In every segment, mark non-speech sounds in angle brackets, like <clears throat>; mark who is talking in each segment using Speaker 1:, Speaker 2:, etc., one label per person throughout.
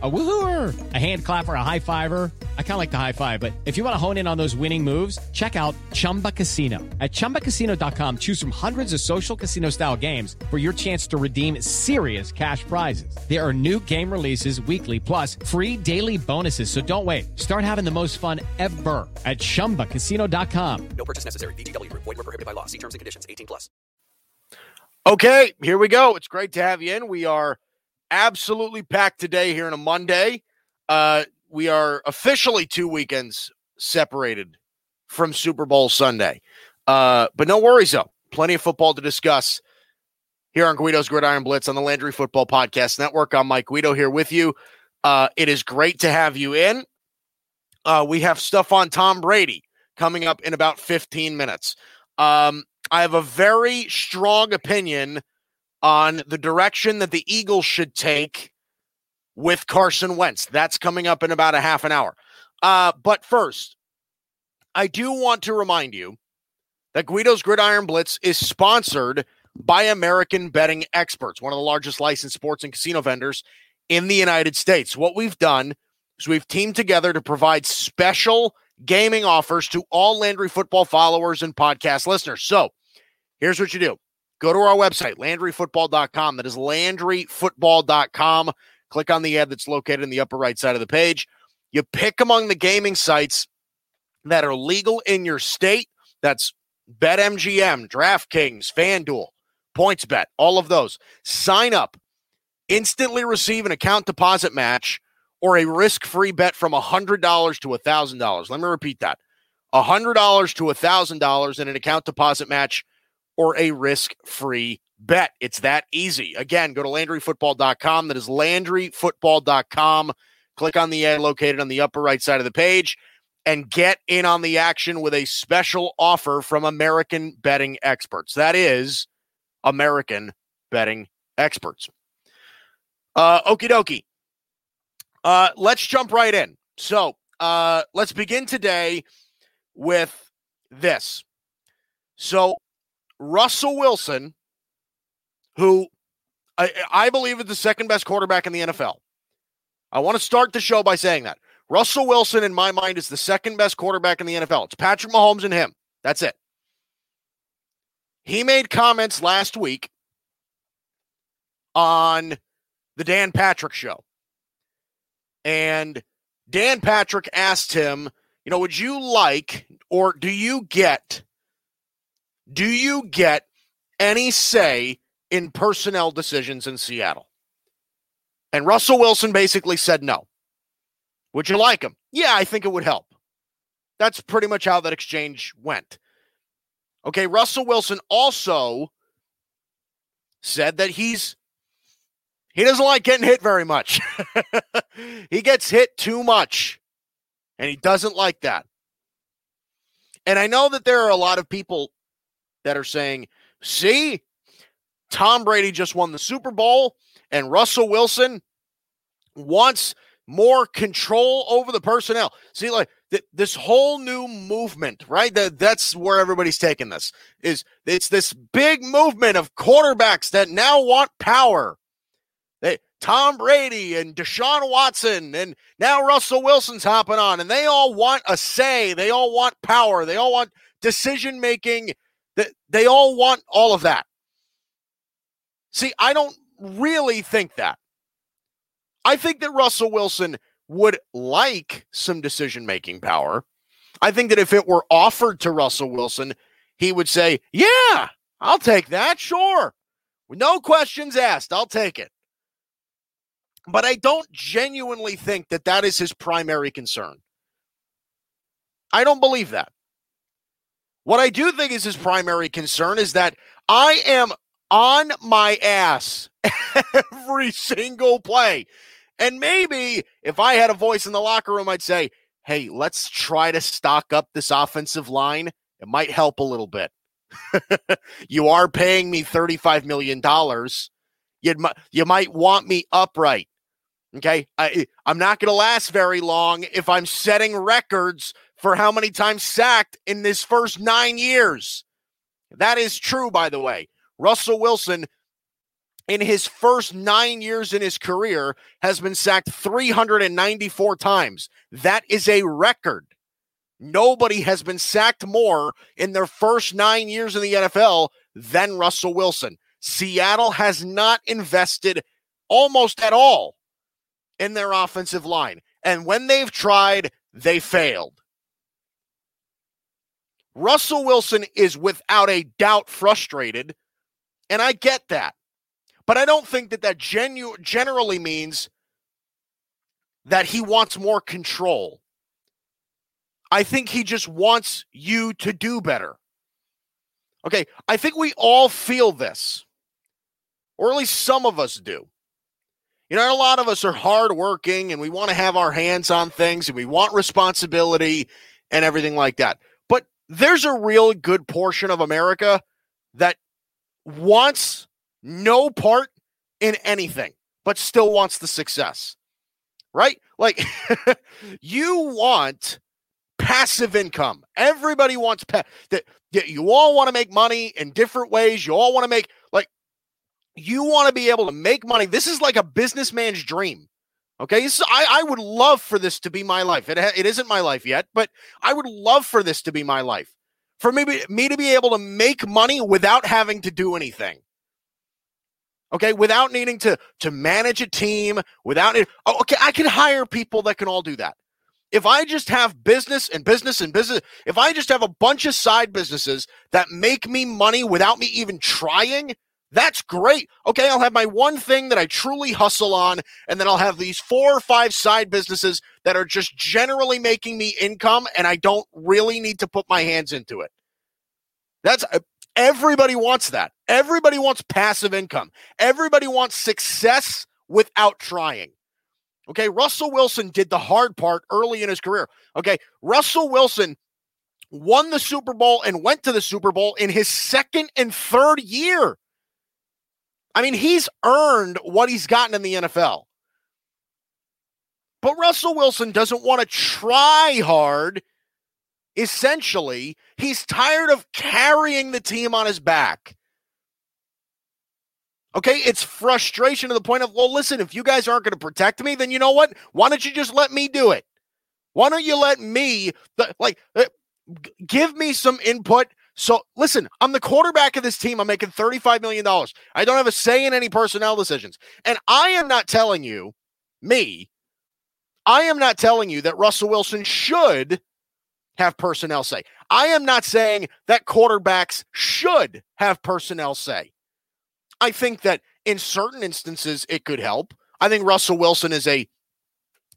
Speaker 1: A woohooer, a hand clapper, a high fiver. I kind of like the high five, but if you want to hone in on those winning moves, check out Chumba Casino. At ChumbaCasino.com, choose from hundreds of social casino style games for your chance to redeem serious cash prizes. There are new game releases weekly, plus free daily bonuses. So don't wait. Start having the most fun ever at ChumbaCasino.com.
Speaker 2: No purchase necessary. VGW. Void were prohibited by law. See terms and conditions. 18 plus.
Speaker 3: Okay, here we go. It's great to have you in. We are absolutely packed today here on a Monday. Uh, we are officially two weekends separated from Super Bowl Sunday. Uh, but no worries, though. Plenty of football to discuss here on Guido's Gridiron Blitz on the Landry Football Podcast Network. I'm Mike Guido here with you. Uh, it is great to have you in. Uh, we have stuff on Tom Brady coming up in about 15 minutes. Um, I have a very strong opinion on the direction that the Eagles should take with Carson Wentz. That's coming up in about a half an hour. Uh, but first, I do want to remind you that Guido's Gridiron Blitz is sponsored by American Betting Experts, one of the largest licensed sports and casino vendors in the United States. What we've done is we've teamed together to provide special gaming offers to all Landry football followers and podcast listeners. So here's what you do go to our website, LandryFootball.com. That is LandryFootball.com. Click on the ad that's located in the upper right side of the page. You pick among the gaming sites that are legal in your state. That's BetMGM, DraftKings, FanDuel, PointsBet, all of those. Sign up. Instantly receive an account deposit match or a risk-free bet from $100 to $1,000. Let me repeat that. $100 to $1,000 in an account deposit match or a risk free bet. It's that easy. Again, go to LandryFootball.com. That is LandryFootball.com. Click on the ad located on the upper right side of the page and get in on the action with a special offer from American Betting Experts. That is American Betting Experts. Uh, okie dokie. Uh, let's jump right in. So uh, let's begin today with this. So Russell Wilson, who I, I believe is the second best quarterback in the NFL. I want to start the show by saying that. Russell Wilson, in my mind, is the second best quarterback in the NFL. It's Patrick Mahomes and him. That's it. He made comments last week on the Dan Patrick show. And Dan Patrick asked him, you know, would you like or do you get do you get any say in personnel decisions in Seattle? And Russell Wilson basically said no. Would you like him? Yeah, I think it would help. That's pretty much how that exchange went. Okay, Russell Wilson also said that he's he doesn't like getting hit very much. <laughs> he gets hit too much. And he doesn't like that. And I know that there are a lot of people that are saying, see, Tom Brady just won the Super Bowl and Russell Wilson wants more control over the personnel. See, like th- this whole new movement, right? That that's where everybody's taking this. Is it's this big movement of quarterbacks that now want power. They Tom Brady and Deshaun Watson and now Russell Wilson's hopping on, and they all want a say. They all want power. They all want decision making they all want all of that. See, I don't really think that. I think that Russell Wilson would like some decision making power. I think that if it were offered to Russell Wilson, he would say, Yeah, I'll take that. Sure. No questions asked. I'll take it. But I don't genuinely think that that is his primary concern. I don't believe that. What I do think is his primary concern is that I am on my ass <laughs> every single play. And maybe if I had a voice in the locker room, I'd say, hey, let's try to stock up this offensive line. It might help a little bit. <laughs> you are paying me $35 million. You'd, you might want me upright. Okay. I, I'm not going to last very long if I'm setting records for how many times sacked in this first nine years. That is true, by the way. Russell Wilson, in his first nine years in his career, has been sacked 394 times. That is a record. Nobody has been sacked more in their first nine years in the NFL than Russell Wilson. Seattle has not invested almost at all in their offensive line. And when they've tried, they failed. Russell Wilson is without a doubt frustrated, and I get that. But I don't think that that genu- generally means that he wants more control. I think he just wants you to do better. Okay, I think we all feel this, or at least some of us do. You know, a lot of us are hardworking and we want to have our hands on things and we want responsibility and everything like that. There's a real good portion of America that wants no part in anything, but still wants the success. Right? Like <laughs> you want passive income. Everybody wants pa- that, that you all want to make money in different ways. You all want to make like you want to be able to make money. This is like a businessman's dream. Okay, so I, I would love for this to be my life. It, it isn't my life yet, but I would love for this to be my life. For me, me to be able to make money without having to do anything. Okay, without needing to to manage a team, without it. Oh, okay, I can hire people that can all do that. If I just have business and business and business, if I just have a bunch of side businesses that make me money without me even trying, that's great. Okay, I'll have my one thing that I truly hustle on, and then I'll have these four or five side businesses that are just generally making me income, and I don't really need to put my hands into it. That's uh, everybody wants that. Everybody wants passive income. Everybody wants success without trying. Okay, Russell Wilson did the hard part early in his career. Okay, Russell Wilson won the Super Bowl and went to the Super Bowl in his second and third year. I mean, he's earned what he's gotten in the NFL. But Russell Wilson doesn't want to try hard. Essentially, he's tired of carrying the team on his back. Okay, it's frustration to the point of, well, listen, if you guys aren't going to protect me, then you know what? Why don't you just let me do it? Why don't you let me, like, uh, give me some input? So, listen, I'm the quarterback of this team. I'm making $35 million. I don't have a say in any personnel decisions. And I am not telling you, me, I am not telling you that Russell Wilson should have personnel say. I am not saying that quarterbacks should have personnel say. I think that in certain instances it could help. I think Russell Wilson is a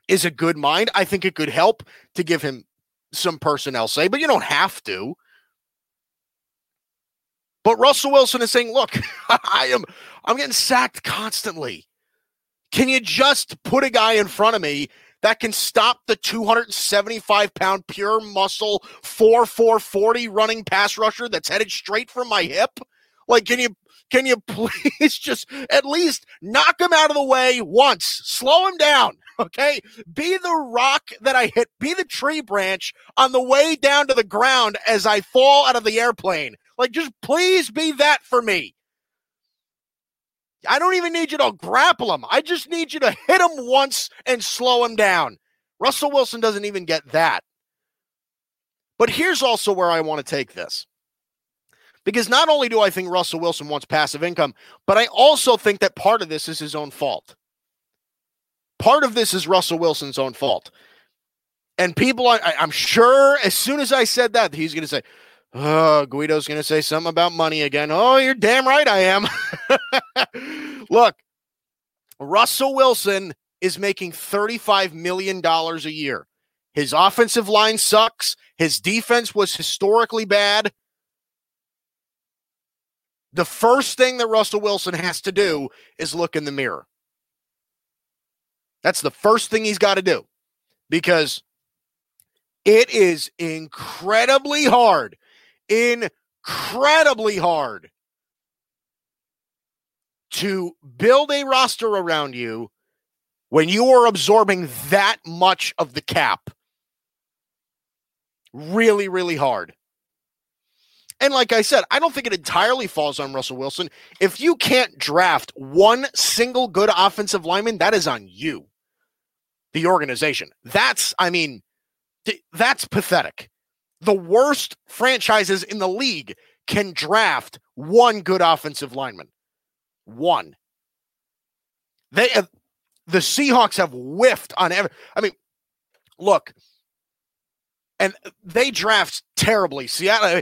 Speaker 3: is a good mind. I think it could help to give him some personnel say, but you don't have to. But Russell Wilson is saying, "Look, <laughs> I am I'm getting sacked constantly. Can you just put a guy in front of me that can stop the 275 pound pure muscle 4440 running pass rusher that's headed straight from my hip? Like, can you can you <laughs> please just at least knock him out of the way once? Slow him down, okay? Be the rock that I hit, be the tree branch on the way down to the ground as I fall out of the airplane. Like, just please be that for me. I don't even need you to grapple him. I just need you to hit him once and slow him down. Russell Wilson doesn't even get that. But here's also where I want to take this. Because not only do I think Russell Wilson wants passive income, but I also think that part of this is his own fault. Part of this is Russell Wilson's own fault. And people, I, am sure as soon as I said that, he's going to say, Oh, Guido's going to say something about money again. Oh, you're damn right I am. <laughs> Look, Russell Wilson is making $35 million a year. His offensive line sucks. His defense was historically bad. the first thing that Russell Wilson has to do is look in the mirror. That's the first thing he's got to do because it is incredibly hard, incredibly hard to build a roster around you when you are absorbing that much of the cap. Really, really hard. And like I said, I don't think it entirely falls on Russell Wilson. If you can't draft one single good offensive lineman, that is on you, the organization. That's, I mean, th- that's pathetic. The worst franchises in the league can draft one good offensive lineman. One. They have, the Seahawks have whiffed on every. I mean, look, and they draft terribly. Seattle,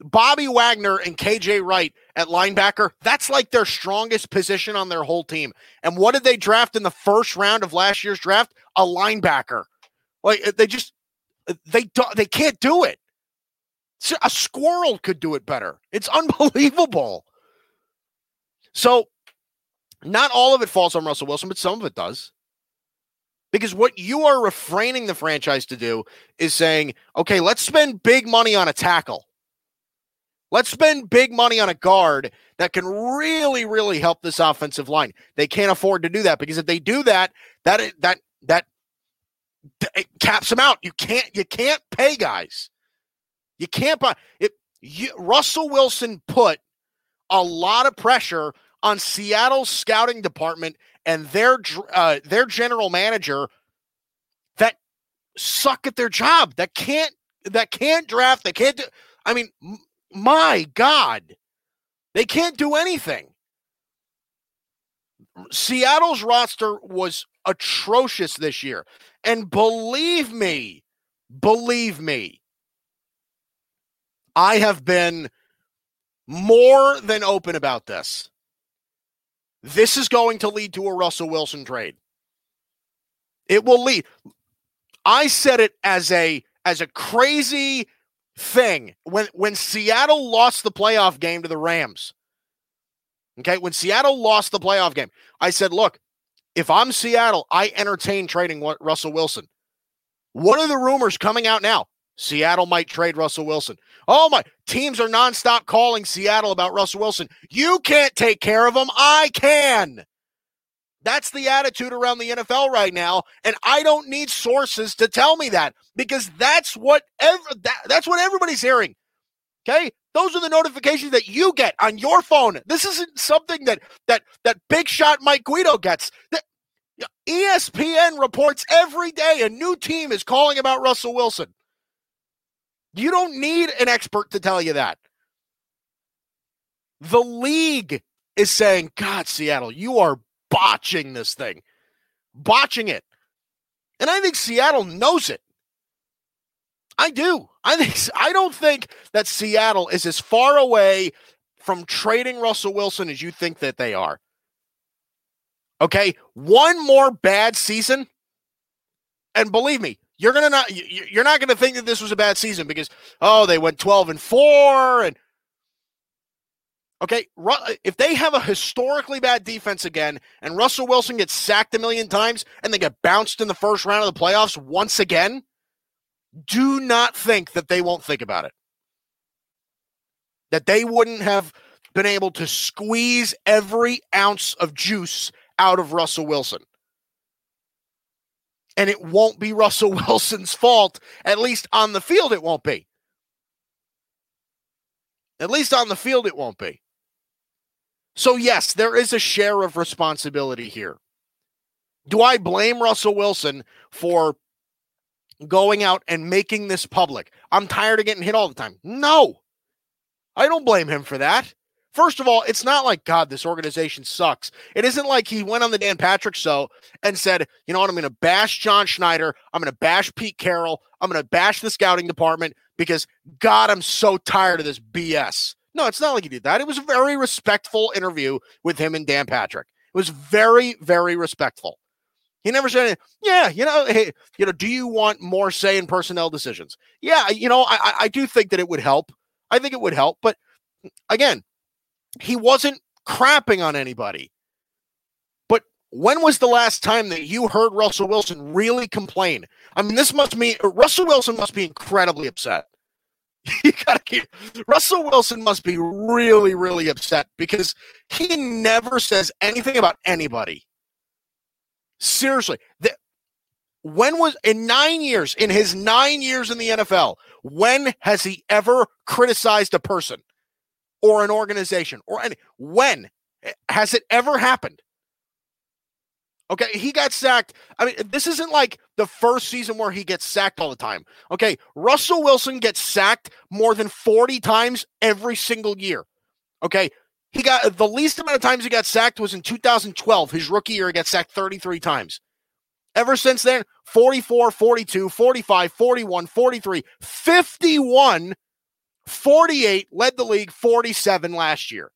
Speaker 3: Bobby Wagner and KJ Wright at linebacker, that's like their strongest position on their whole team. And what did they draft in the first round of last year's draft? A linebacker. Like they just Uh, they don't. they can't do it. A squirrel could do it better. It's <laughs> unbelievable. So, not all of it falls on Russell Wilson, but some of it does. Because what you are refraining the franchise to do is saying, okay, let's spend big money on a tackle. Let's spend big money on a guard that can really, really help this offensive line. They can't afford to do that because if they do that, that that that it caps them out. You can't you can't pay guys. You can't buy it. You, Russell Wilson put a lot of pressure on Seattle's scouting department and their uh, their general manager that suck at their job that can't that can't draft they can't do I mean my god they can't do anything Seattle's roster was atrocious this year and believe me believe me I have been more than open about this. This is going to lead to a Russell Wilson trade. It will lead. I said it as a as a crazy thing when when Seattle lost the playoff game to the Rams. Okay, when Seattle lost the playoff game, I said, "Look, if I'm Seattle, I entertain trading Russell Wilson." What are the rumors coming out now? Seattle might trade Russell Wilson. Oh my, teams are nonstop calling Seattle about Russell Wilson. You can't take care of him. I can. That's the attitude around the NFL right now, and I don't need sources to tell me that because that's what ev- that, that's what everybody's hearing. Okay? Those are the notifications that you get on your phone. This isn't something that that that big shot Mike Guido gets. That ESPN reports every day a new team is calling about Russell Wilson. You don't need an expert to tell you that. The league is saying, God, Seattle, you are botching this thing, botching it. And I think Seattle knows it. I do. I think I don't think that Seattle is as far away from trading Russell Wilson as you think that they are. Okay, one more bad season, and believe me, you're gonna not you're not gonna think that this was a bad season because oh they went 12 and 4 and okay uh, if they have a historically bad defense again and Russell Wilson gets sacked a million times and they get bounced in the first round of the playoffs once again do not think that they won't think about it that they wouldn't have been able to squeeze every ounce of juice out of Russell Wilson and it won't be <laughs> Russell Wilson's fault. At least on the field, it won't be. At least on the field, it won't be. So, yes, there is a share of responsibility here. Do I blame Russell Wilson for going out and making this public? I'm tired of getting hit all the time. No, I don't blame him for that. First of all, it's not like, God, this organization sucks. It isn't like he went on the Dan Patrick show and said, you know what, I'm going to bash John Schneider. I'm going to bash Pete Carroll. I'm going to bash the scouting department because, God, I'm so tired of this BS. No, it's not like he did that. It was a very respectful interview with him and Dan Patrick. It was very, very respectful. He never said, "Yeah, you know, hey, you know, do you want more say in personnel decisions?" Yeah, you know, I, I do think that it would help. I think it would help, but again, he wasn't crapping on anybody. But when was the last time that you heard Russell Wilson really complain? I mean, this must mean Russell Wilson must be incredibly upset. <laughs> you gotta keep Russell Wilson must be really, really upset because he never says anything about anybody. Seriously, the, when was in nine years, in his nine years in the NFL, when has he ever criticized a person or an organization or any? When has it ever happened? Okay, he got sacked. I mean, this isn't like the first season where he gets sacked all the time. Okay, Russell Wilson gets sacked more than 40 times every single year. Okay, he got the least amount of times he got sacked was in 2012. His rookie year, he got sacked 33 times. Ever since then, 44, 42, 45, 41, 43, 51, 48, led the league 47 last year.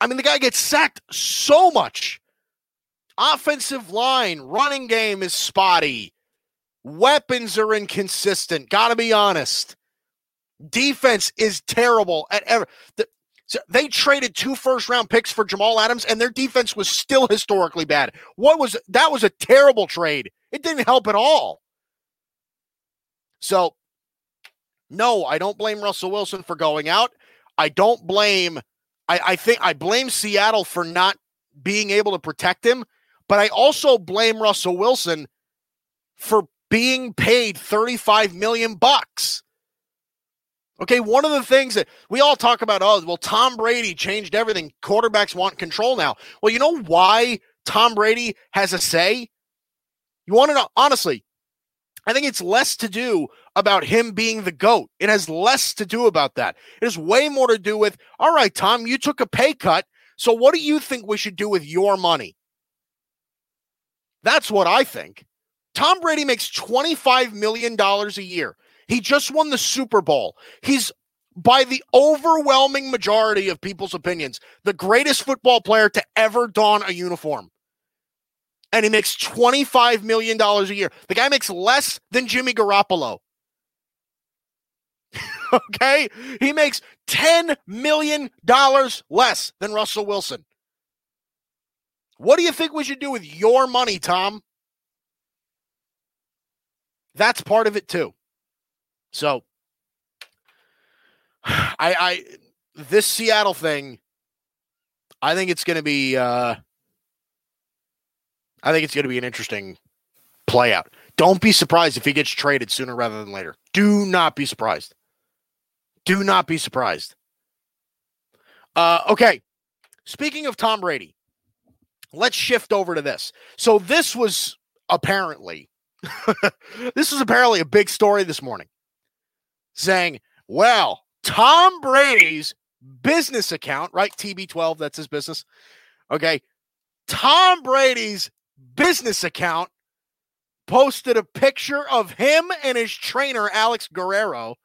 Speaker 3: I mean, the guy gets sacked so much. Offensive line, running game is spotty. Weapons are inconsistent. Got to be honest. Defense is terrible at ever. The, so they traded two first round picks for Jamal Adams, and their defense was still historically bad. What was that? Was a terrible trade. It didn't help at all. So, no, I don't blame Russell Wilson for going out. I don't blame. I, I think I blame Seattle for not being able to protect him, but I also blame Russell Wilson for being paid 35 million bucks. Okay, one of the things that we all talk about, oh, well, Tom Brady changed everything. Quarterbacks want control now. Well, you know why Tom Brady has a say? You want to know, honestly, I think it's less to do about him being the GOAT. It has less to do about that. It has way more to do with, all right, Tom, you took a pay cut. So what do you think we should do with your money? That's what I think. Tom Brady makes $25 million a year. He just won the Super Bowl. He's by the overwhelming majority of people's opinions, the greatest football player to ever don a uniform. And he makes $25 million a year. The guy makes less than Jimmy Garoppolo. <laughs> okay? He makes $10 million less than Russell Wilson. What do you think we should do with your money, Tom? That's part of it too. So I I this Seattle thing, I think it's gonna be uh I think it's gonna be an interesting play out. Don't be surprised if he gets traded sooner rather than later. Do not be surprised. Do not be surprised. Uh okay. Speaking of Tom Brady, let's shift over to this. So this was apparently <laughs> this was apparently a big story this morning saying, well, Tom Brady's business account, right? TB12, that's his business. Okay. Tom Brady's business account posted a picture of him and his trainer, Alex Guerrero,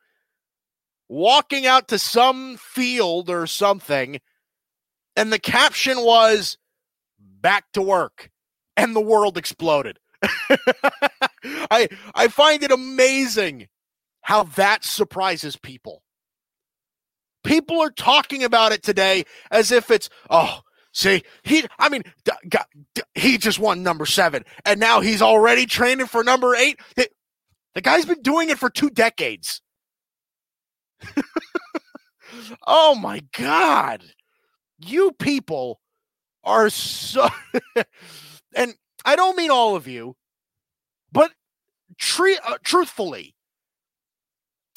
Speaker 3: walking out to some field or something. And the caption was, back to work. And the world exploded. <laughs> I I find it amazing how that surprises people. People are talking about it today as if it's, oh, see, he, I mean, he just won number seven, and now he's already training for number eight. It, the guy's been doing it for two decades. <laughs> oh my God. You people are so, <laughs> and I don't mean all of you, but tre- uh, truthfully,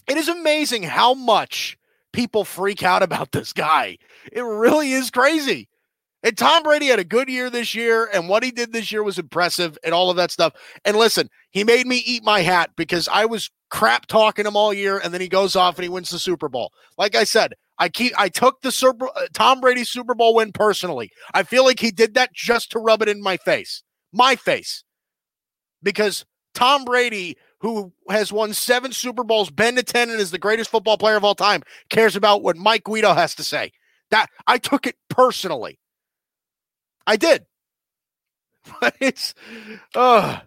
Speaker 3: it is amazing how much people freak out about this guy. It really is crazy. And Tom Brady had a good year this year, and what he did this year was impressive, and all of that stuff. And listen, he made me eat my hat because I was crap talking him all year, and then he goes off and he wins the Super Bowl. Like I said, I keep I took the Super uh, Tom Brady Super Bowl win personally. I feel like he did that just to rub it in my face, my face, because Tom Brady who has won seven Super Bowls, been to 10, and is the greatest football player of all time, cares about what Mike Guido has to say. That I took it personally. I did. <laughs> But it's uh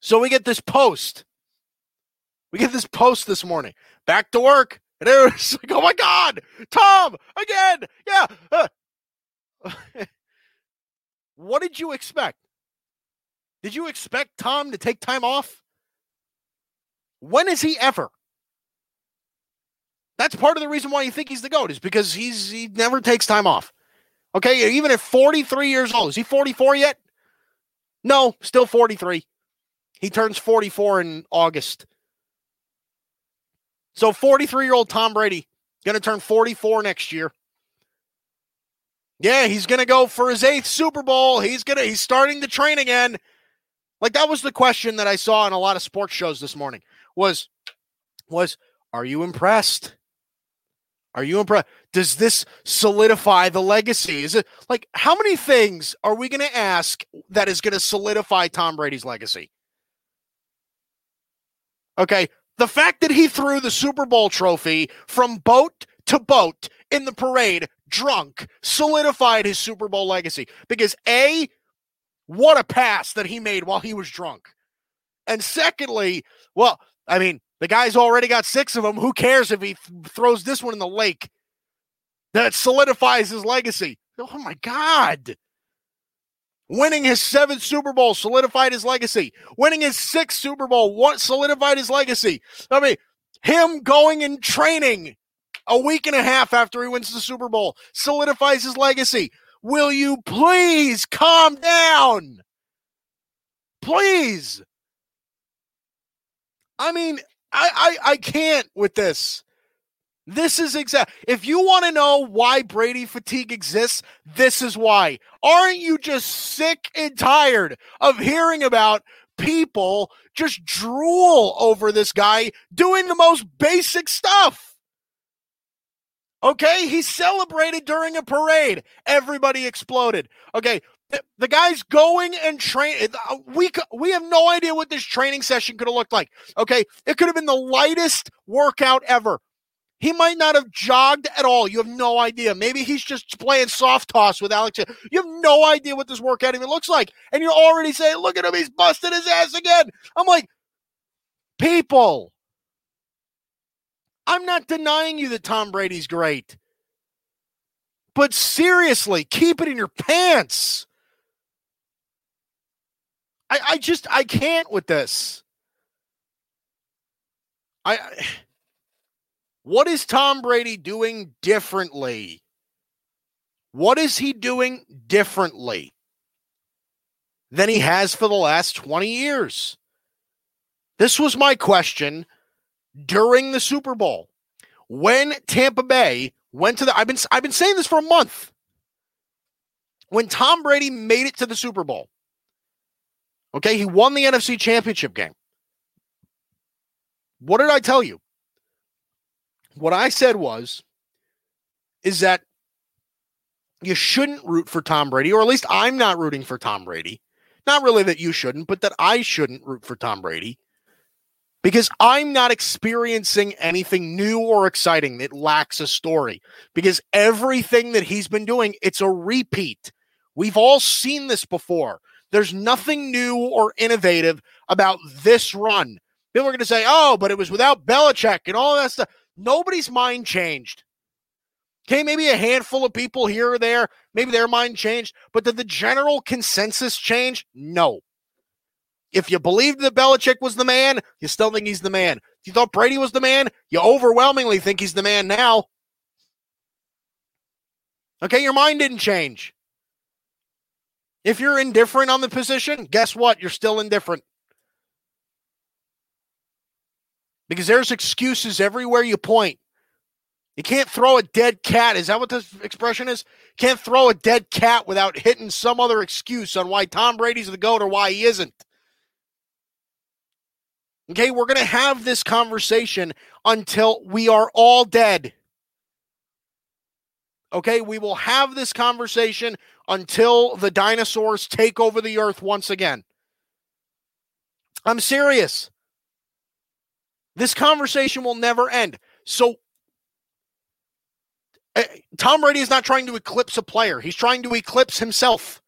Speaker 3: so we get this post. We get this post this morning. Back to work. And it was <laughs> like, oh my God, Tom, again. Yeah. Uh, <laughs> what did you expect? Did you expect Tom to take time off? When is he ever? That's part of the reason why you think he's the GOAT, is because he's he never takes time off. Okay, even at 43 years old. Is he 44 yet? No, still 43. He turns 44 in August. So 43 year old Tom Brady going to turn 44 next year. Yeah, he's going to go for his eighth Super Bowl. He's going to he's starting to train again. Like that was the question that I saw in a lot of sports shows this morning. Was was are you impressed? Are you impressed? Does this solidify the legacy? Is it like how many things are we going to ask that is going to solidify Tom Brady's legacy? Okay, the fact that he threw the Super Bowl trophy from boat to boat in the parade drunk solidified his Super Bowl legacy because A, what a pass that he made while he was drunk. And secondly, well, I mean, the guy's already got six of them. Who cares if he th- throws this one in the lake? That solidifies his legacy. Oh my God. Winning his seventh Super Bowl solidified his legacy. Winning his sixth Super Bowl what solidified his legacy. I mean, him going and training a week and a half after he wins the Super Bowl solidifies his legacy. Will you please calm down? Please. I mean, I, I, I can't with this. This is exact. If you want to know why Brady fatigue exists, this is why. Aren't you just sick and tired of hearing about people just drool over this guy doing the most basic stuff? Okay, he celebrated during a parade. Everybody exploded. Okay, the, guy's going and train. Uh, we we have no idea what this training session could have looked like. Okay, it could have been the lightest workout ever. He might not have jogged at all. You have no idea. Maybe he's just playing soft toss with Alex. You have no idea what this workout even looks like. And you're already saying, look at him, he's busting his ass again. I'm like, people, I'm not denying you that Tom Brady's great. But seriously, keep it in your pants. I, I just I can't with this. I what is Tom Brady doing differently? What is he doing differently than he has for the last 20 years? This was my question during the Super Bowl. When Tampa Bay went to the I've been I've been saying this for a month. When Tom Brady made it to the Super Bowl. Okay, he won the NFC Championship game. What did I tell you? What I said was is that you shouldn't root for Tom Brady, or at least I'm not rooting for Tom Brady. Not really that you shouldn't, but that I shouldn't root for Tom Brady because I'm not experiencing anything new or exciting that lacks a story. Because everything that he's been doing, it's a repeat. We've all seen this before. There's nothing new or innovative about this run. People are going to say, oh, but it was without Belichick and all that stuff. Nobody's mind changed. Okay, maybe a handful of people here or there, maybe their mind changed, but did the general consensus change? No. If you believed that Belichick was the man, you still think he's the man. If you thought Brady was the man, you overwhelmingly think he's the man now. Okay, your mind didn't change. If you're indifferent on the position, guess what? You're still indifferent. Because there's excuses everywhere you point. You can't throw a dead cat. Is that what the expression is? Can't throw a dead cat without hitting some other excuse on why Tom Brady's the GOAT or why he isn't. Okay, we're going to have this conversation until we are all dead. Okay, we will have this conversation until the dinosaurs take over the earth once again. I'm serious. This conversation will never end. So, uh, Tom Brady is not trying to eclipse a player, he's trying to eclipse himself.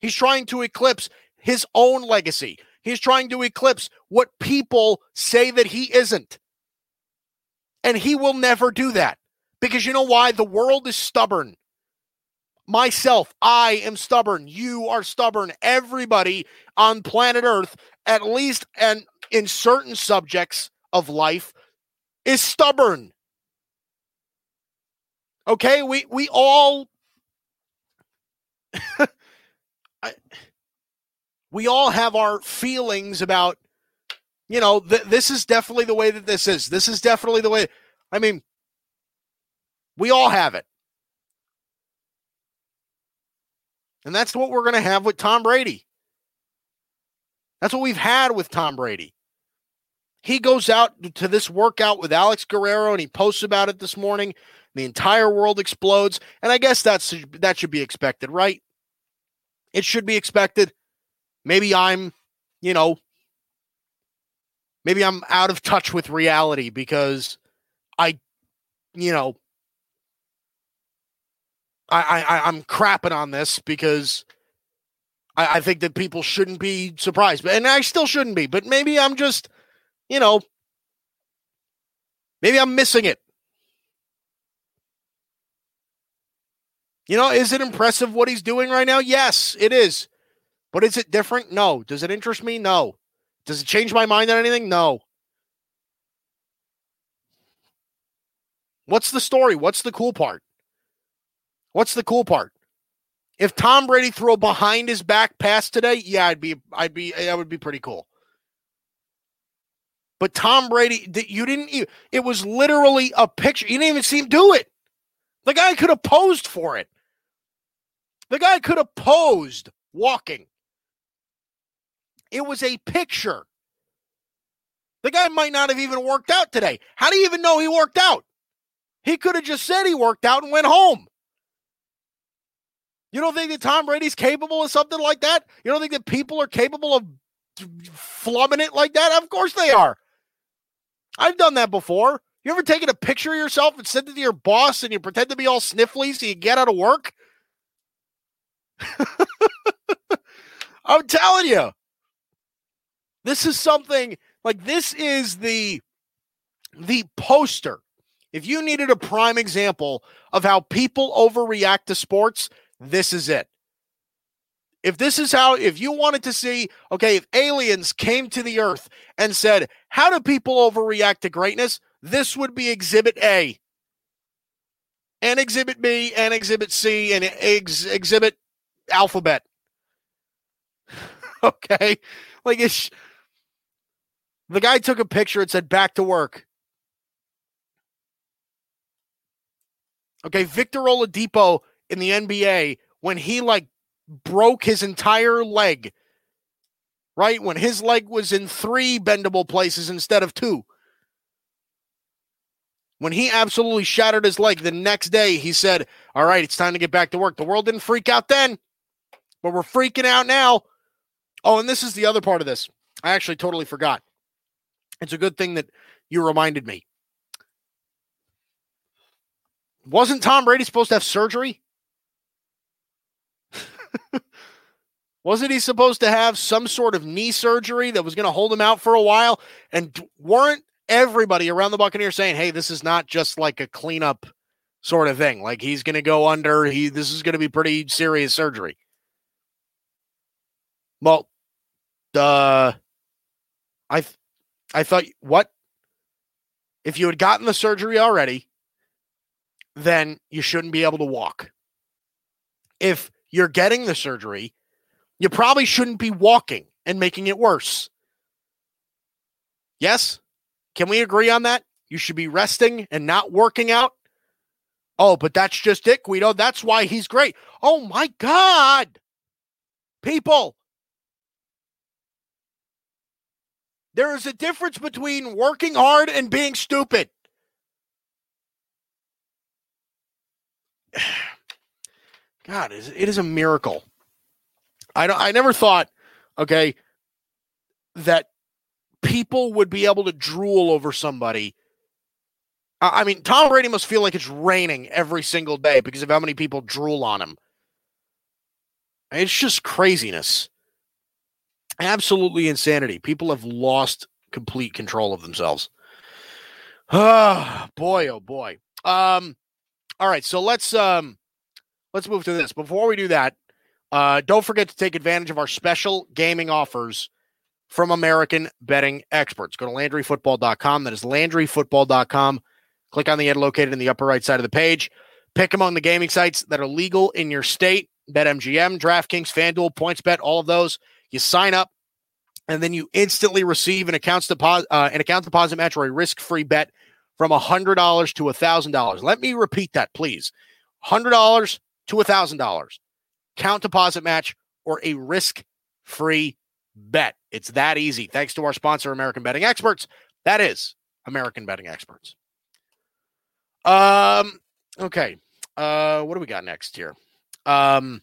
Speaker 3: He's trying to eclipse his own legacy. He's trying to eclipse what people say that he isn't. And he will never do that because you know why? The world is stubborn. Myself, I am stubborn. You are stubborn. Everybody on planet Earth, at least and in certain subjects of life, is stubborn. Okay, we we all <laughs> I, we all have our feelings about you know th- this is definitely the way that this is. This is definitely the way I mean we all have it. And that's what we're going to have with Tom Brady. That's what we've had with Tom Brady. He goes out to this workout with Alex Guerrero and he posts about it this morning. The entire world explodes, and I guess that's that should be expected, right? It should be expected. Maybe I'm, you know, maybe I'm out of touch with reality because I, you know, I, I I'm crapping on this because I, I think that people shouldn't be surprised, but and I still shouldn't be. But maybe I'm just, you know, maybe I'm missing it. You know, is it impressive what he's doing right now? Yes, it is. But is it different? No. Does it interest me? No. Does it change my mind on anything? No. What's the story? What's the cool part? What's the cool part? If Tom Brady threw a behind his back pass today, yeah, I'd be, I'd be, that would be pretty cool. But Tom Brady, you didn't, it was literally a picture. You didn't even see him do it. The guy could have posed for it. The guy could have posed walking. It was a picture. The guy might not have even worked out today. How do you even know he worked out? He could have just said he worked out and went home. You don't think that Tom Brady's capable of something like that? You don't think that people are capable of flubbing it like that? Of course they are. I've done that before. You ever taken a picture of yourself and sent it to your boss and you pretend to be all sniffly so you get out of work? <laughs> I'm telling you. This is something like this is the the poster. If you needed a prime example of how people overreact to sports, this is it. If this is how, if you wanted to see, okay, if aliens came to the earth and said, how do people overreact to greatness? This would be exhibit A. And exhibit B and exhibit C and ex- exhibit alphabet. <laughs> okay. Like it's the guy took a picture and said back to work. Okay, Victor Oladipo in the NBA when he like broke his entire leg, right? When his leg was in three bendable places instead of two. When he absolutely shattered his leg the next day, he said, All right, it's time to get back to work. The world didn't freak out then, but we're freaking out now. Oh, and this is the other part of this. I actually totally forgot. It's a good thing that you reminded me. Wasn't Tom Brady supposed to have surgery? Wasn't he supposed to have some sort of knee surgery that was going to hold him out for a while? And weren't everybody around the Buccaneers saying, "Hey, this is not just like a cleanup sort of thing. Like he's going to go under. He this is going to be pretty serious surgery." Well, uh, I, I thought what if you had gotten the surgery already, then you shouldn't be able to walk. If you're getting the surgery, you probably shouldn't be walking and making it worse. Yes? Can we agree on that? You should be resting and not working out. Oh, but that's just it, Guido. That's why he's great. Oh my God. People, there is a difference between working hard and being stupid. <sighs> <sighs> God, it is a miracle. I. I never thought, okay, that people would be able to drool over somebody. I mean, Tom Brady must feel like it's raining every single day because of how many people drool on him. It's just craziness. Absolutely insanity. People have lost complete control of themselves. Oh <sighs> boy, oh boy. Um, all right, so let's um let's move to this. Before we do that, uh, don't forget to take advantage of our special gaming offers from American betting experts. Go to LandryFootball.com. That is LandryFootball.com. Click on the ad located in the upper right side of the page. Pick among the gaming sites that are legal in your state. BetMGM, DraftKings, FanDuel, PointsBet, all of those. You sign up, and then you instantly receive an account deposit, uh, an account deposit match or a risk-free bet from $100 to $1,000. Let me repeat that, please. $100 to $1,000. Count deposit match or a risk-free bet. It's that easy. Thanks to our sponsor, American Betting Experts. That is American Betting Experts. Um, okay. Uh, what do we got next here? Um,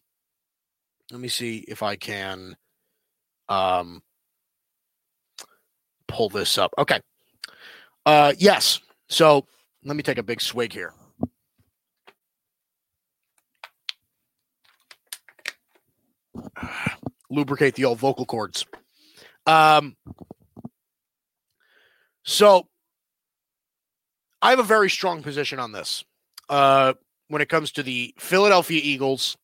Speaker 3: let me see if I can um pull this up. Okay. Uh yes. So let me take a big swig here. Lubricate the old vocal cords. Um so I have a very strong position on this. Uh when it comes to the Philadelphia Eagles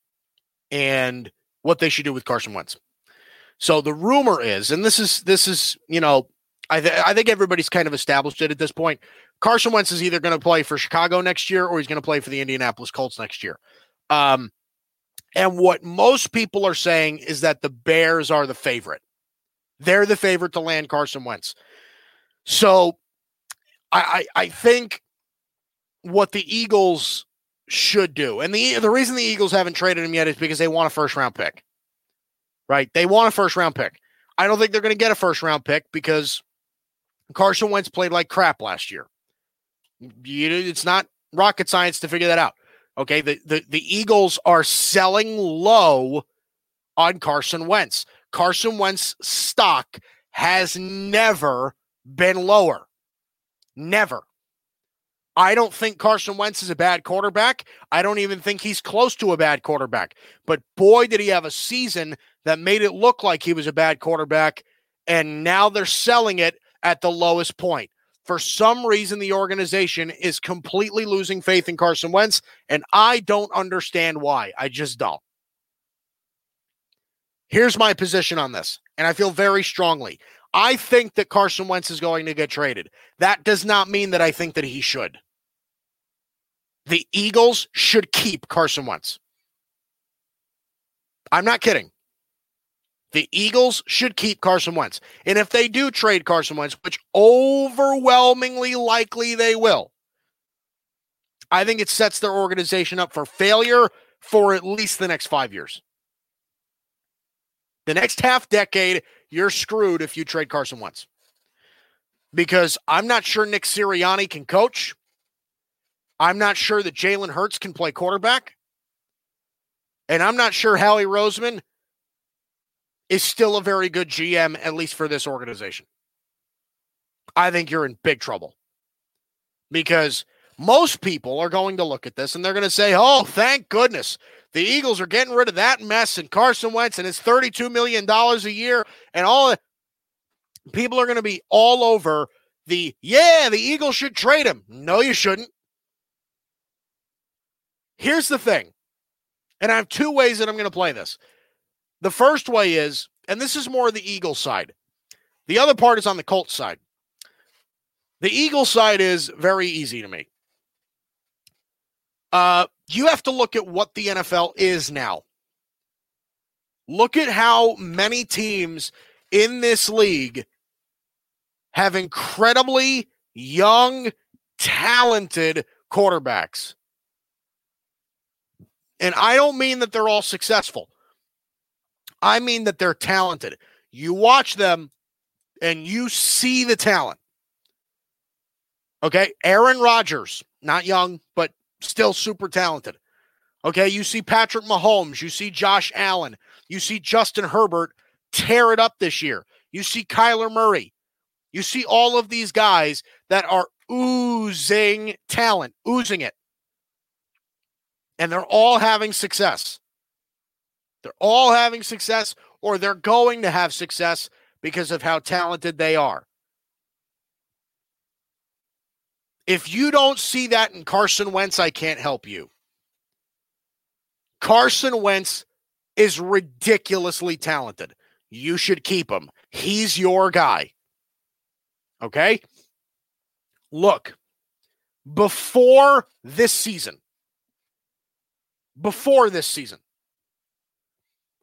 Speaker 3: and what they should do with Carson Wentz. So the rumor is, and this is this is you know, I th- I think everybody's kind of established it at this point. Carson Wentz is either going to play for Chicago next year or he's going to play for the Indianapolis Colts next year. Um, and what most people are saying is that the Bears are the favorite. They're the favorite to land Carson Wentz. So I, I, I think what the Eagles should do. And the the reason the Eagles haven't traded him yet is because they want a first round pick. Right? They want a first round pick. I don't think they're going to get a first round pick because Carson Wentz played like crap last year. It's not rocket science to figure that out. Okay, the the, the Eagles are selling low on Carson Wentz. Carson Wentz stock has never been lower. Never. I don't think Carson Wentz is a bad quarterback. I don't even think he's close to a bad quarterback. But boy, did he have a season that made it look like he was a bad quarterback. And now they're selling it at the lowest point. For some reason, the organization is completely losing faith in Carson Wentz. And I don't understand why. I just don't. Here's my position on this. And I feel very strongly. I think that Carson Wentz is going to get traded. That does not mean that I think that he should the Eagles should keep Carson Wentz. I'm not kidding. The Eagles should keep Carson Wentz. And if they do trade Carson Wentz, which overwhelmingly likely they will, I think it sets their organization up for failure for at least the next five years. The next half decade, you're screwed if you trade Carson Wentz. Because I'm not sure Nick Sirianni can coach. I'm not sure that Jalen Hurts can play quarterback. And I'm not sure Howie Roseman is still a very good GM, at least for this organization. I think you're in big trouble because most people are going to look at this and they're going to say, oh, thank goodness. The Eagles are getting rid of that mess and Carson Wentz and his $32 million a year and all that. People are going to be all over the, yeah, the Eagles should trade him. No, you shouldn't. Here's the thing, and I have two ways that I'm going to play this. The first way is, and this is more the Eagle side. The other part is on the Colts side. The Eagle side is very easy to me. Uh, you have to look at what the NFL is now. Look at how many teams in this league have incredibly young, talented quarterbacks. And I don't mean that they're all successful. I mean that they're talented. You watch them and you see the talent. Okay. Aaron Rodgers, not young, but still super talented. Okay. You see Patrick Mahomes. You see Josh Allen. You see Justin Herbert tear it up this year. You see Kyler Murray. You see all of these guys that are oozing talent, oozing it and they're all having success. They're all having success, or they're going to have success because of how talented they are. If you don't see that in Carson Wentz, I can't help you. Carson Wentz is ridiculously talented. You should keep him. He's your guy. Okay? Look, before this season, before this season,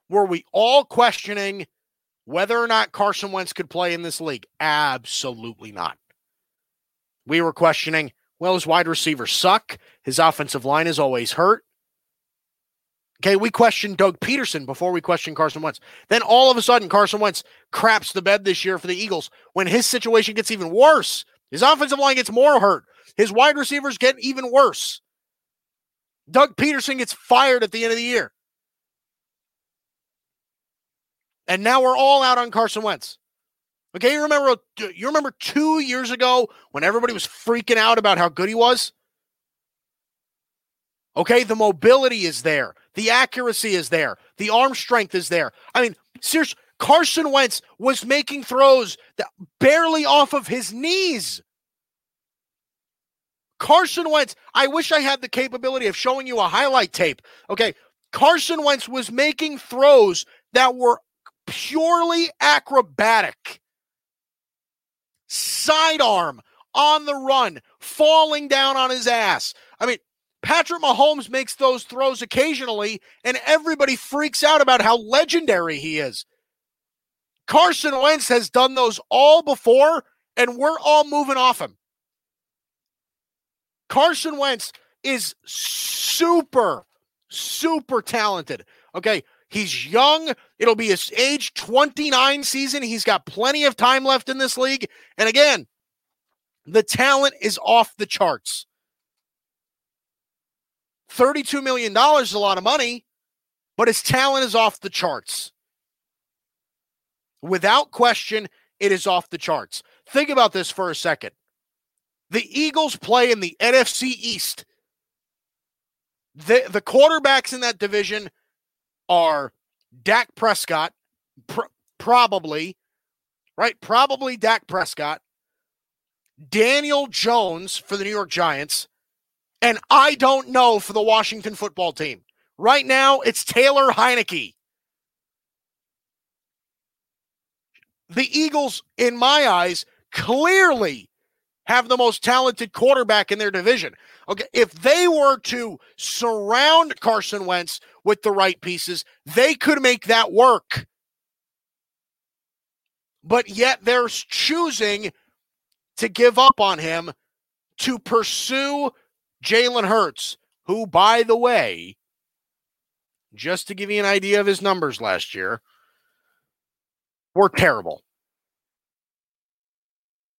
Speaker 3: were we all questioning whether or not Carson Wentz could play in this league? Absolutely not. We were questioning, well, his wide receivers suck. His offensive line is always hurt. Okay, we questioned Doug Pederson before we questioned Carson Wentz. Then all of a sudden, Carson Wentz craps the bed this year for the Eagles when his situation gets even worse. His offensive line gets more hurt. His wide receivers get even worse. Doug Pederson gets fired at the end of the year. And now we're all out on Carson Wentz. Okay, you remember you remember 2 years ago when everybody was freaking out about how good he was? Okay, the mobility is there. The accuracy is there. The arm strength is there. I mean, seriously, Carson Wentz was making throws that barely off of his knees. Carson Wentz, I wish I had the capability of showing you a highlight tape. Okay, Carson Wentz was making throws that were purely acrobatic. Sidearm on the run, falling down on his ass. I mean, Patrick Mahomes makes those throws occasionally, and everybody freaks out about how legendary he is. Carson Wentz has done those all before, and we're all moving off him. Carson Wentz is super, super talented. Okay. He's young. It'll be his age 29 season. He's got plenty of time left in this league. And again, the talent is off the charts. $32 million is a lot of money, but his talent is off the charts. Without question, it is off the charts. Think about this for a second. The Eagles play in the NFC East. The, the quarterbacks in that division are Dak Prescott, pr- probably, right? Probably Dak Prescott, Daniel Jones for the New York Giants, and I don't know for the Washington football team. Right now, it's Taylor Heinicke. The Eagles, in my eyes, clearly have the most talented quarterback in their division. Okay, if they were to surround Carson Wentz with the right pieces, they could make that work. But yet they're choosing to give up on him to pursue Jalen Hurts, who, by the way, just to give you an idea of his numbers last year, were terrible.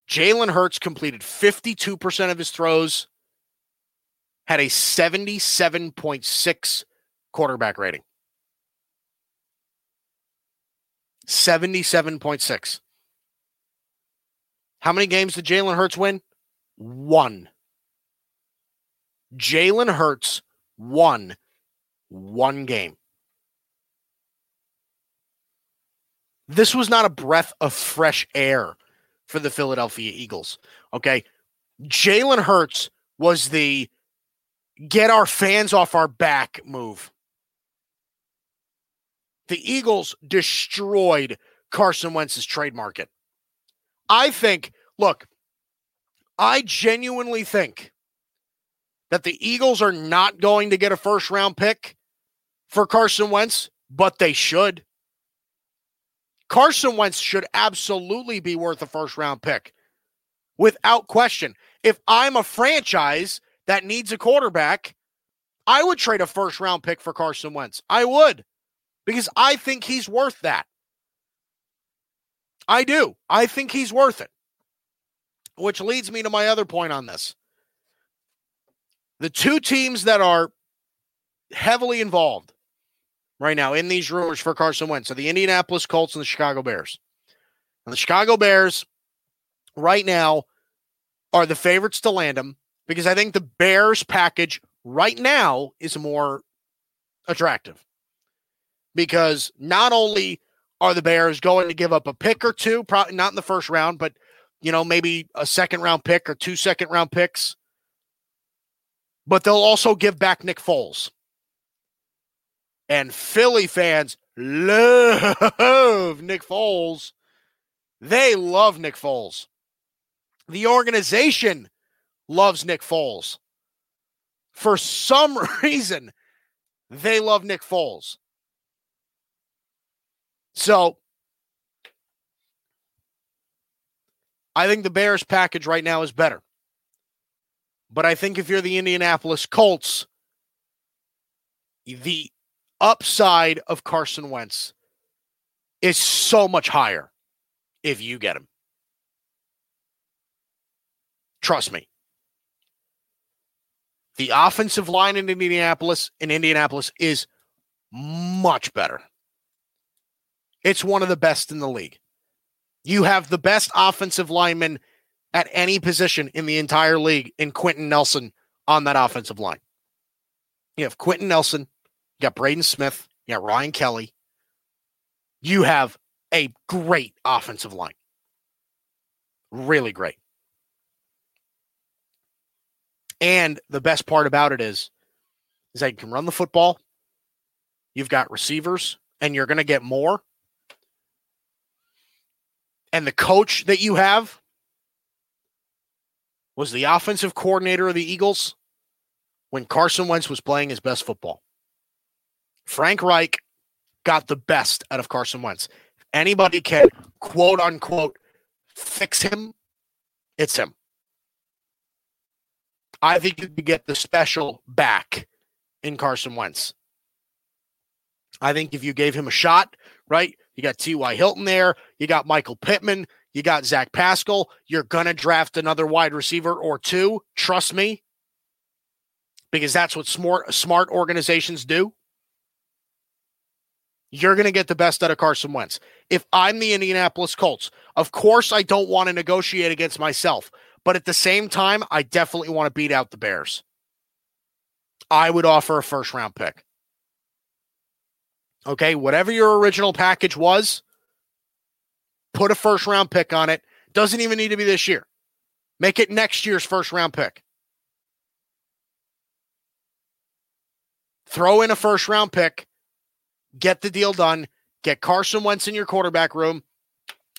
Speaker 3: Jalen Hurts completed 52% of his throws, had a 77.6 quarterback rating. 77.6. How many games did Jalen Hurts win? One. Jalen Hurts won one game. This was not a breath of fresh air for the Philadelphia Eagles. Okay. Jalen Hurts was the get our fans off our back move. The Eagles destroyed Carson Wentz's trade market. I think, look, I genuinely think that the Eagles are not going to get a first round pick for Carson Wentz, but they should. Carson Wentz should absolutely be worth a first round pick without question. If I'm a franchise that needs a quarterback, I would trade a first round pick for Carson Wentz. I would because I think he's worth that. I do. I think he's worth it. Which leads me to my other point on this. The two teams that are heavily involved right now in these rumors for Carson Wentz are the Indianapolis Colts and the Chicago Bears. And the Chicago Bears right now are the favorites to land him because I think the Bears package right now is more attractive. Because not only are the Bears going to give up a pick or two, probably not in the first round, but you know, maybe a second round pick or two second round picks. But they'll also give back Nick Foles. And Philly fans love Nick Foles. They love Nick Foles. The organization loves Nick Foles. For some <laughs> reason, they love Nick Foles. So I think the Bears package right now is better. But I think if you're the Indianapolis Colts, the upside of Carson Wentz is so much higher if you get him. Trust me. The offensive line in Indianapolis in Indianapolis is much better. It's one of the best in the league. You have the best offensive lineman at any position in the entire league in Quenton Nelson on that offensive line. You have Quenton Nelson, you got Braden Smith, you got Ryan Kelly. You have a great offensive line. Really great. And the best part about it is, is that you can run the football. You've got receivers, and you're going to get more. And the coach that you have was the offensive coordinator of the Eagles when Carson Wentz was playing his best football. Frank Reich got the best out of Carson Wentz. If anybody can quote unquote fix him, it's him. I think you could get the special back in Carson Wentz. I think if you gave him a shot, right? You got T.Y. Hilton there. You got Michael Pittman. You got Zach Pascal. You're going to draft another wide receiver or two. Trust me. Because that's what smart, smart organizations do. You're going to get the best out of Carson Wentz. If I'm the Indianapolis Colts, of course, I don't want to negotiate against myself. But at the same time, I definitely want to beat out the Bears. I would offer a first round pick. Okay, whatever your original package was, put a first round pick on it. Doesn't even need to be this year. Make it next year's first round pick. Throw in a first round pick, get the deal done, get Carson Wentz in your quarterback room.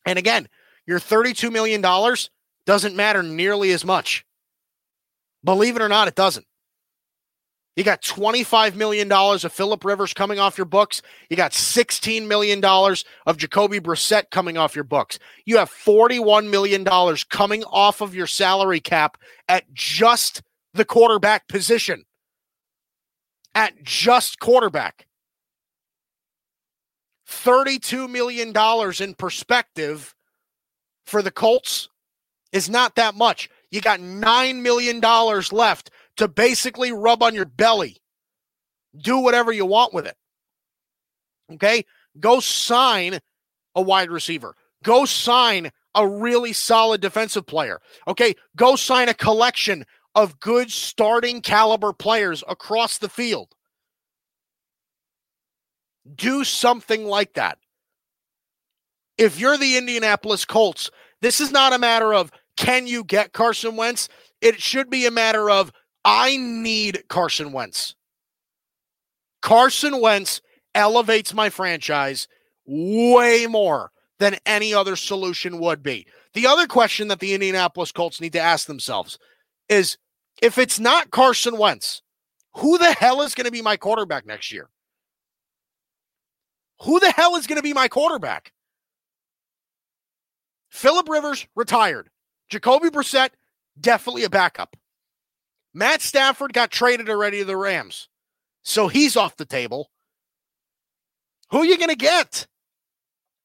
Speaker 3: And again, your $32 million doesn't matter nearly as much. Believe it or not, it doesn't. You got $25 million of Philip Rivers coming off your books. You got $16 million of Jacoby Brissett coming off your books. You have $41 million coming off of your salary cap at just the quarterback position. At just quarterback. $32 million in perspective for the Colts is not that much. You got $9 million left to basically rub on your belly. Do whatever you want with it. Okay? Go sign a wide receiver. Go sign a really solid defensive player. Okay? Go sign a collection of good starting caliber players across the field. Do something like that. If you're the Indianapolis Colts, this is not a matter of can you get Carson Wentz? It should be a matter of I need Carson Wentz. Carson Wentz elevates my franchise way more than any other solution would be. The other question that the Indianapolis Colts need to ask themselves is if it's not Carson Wentz, who the hell is going to be my quarterback next year? Who the hell is going to be my quarterback? Philip Rivers retired. Jacoby Brissett, definitely a backup. Matt Stafford got traded already to the Rams. So he's off the table. Who are you going to get?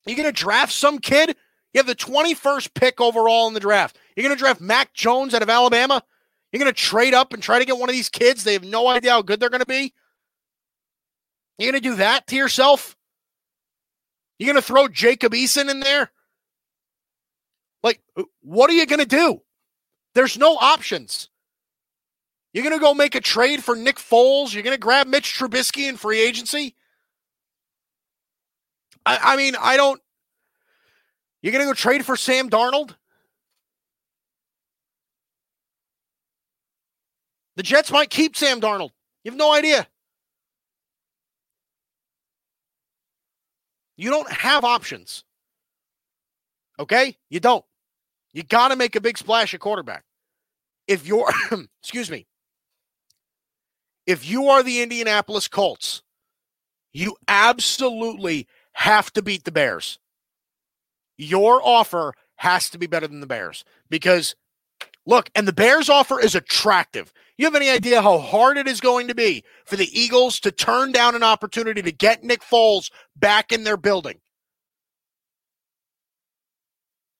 Speaker 3: You going to draft some kid? You have the 21st pick overall in the draft. You're going to draft Mac Jones out of Alabama? You're going to trade up and try to get one of these kids. They have no idea how good they're going to be. You're going to do that to yourself? You're going to throw Jacob Eason in there? Like, what are you going to do? There's no options. You're going to go make a trade for Nick Foles. You're going to grab Mitch Trubisky in free agency. I, I mean, I don't. You're going to go trade for Sam Darnold? The Jets might keep Sam Darnold. You have no idea. You don't have options. Okay? You don't. You got to make a big splash at quarterback. If you're, <clears throat> excuse me, if you are the Indianapolis Colts, you absolutely have to beat the Bears. Your offer has to be better than the Bears because look, and the Bears offer is attractive. You have any idea how hard it is going to be for the Eagles to turn down an opportunity to get Nick Foles back in their building?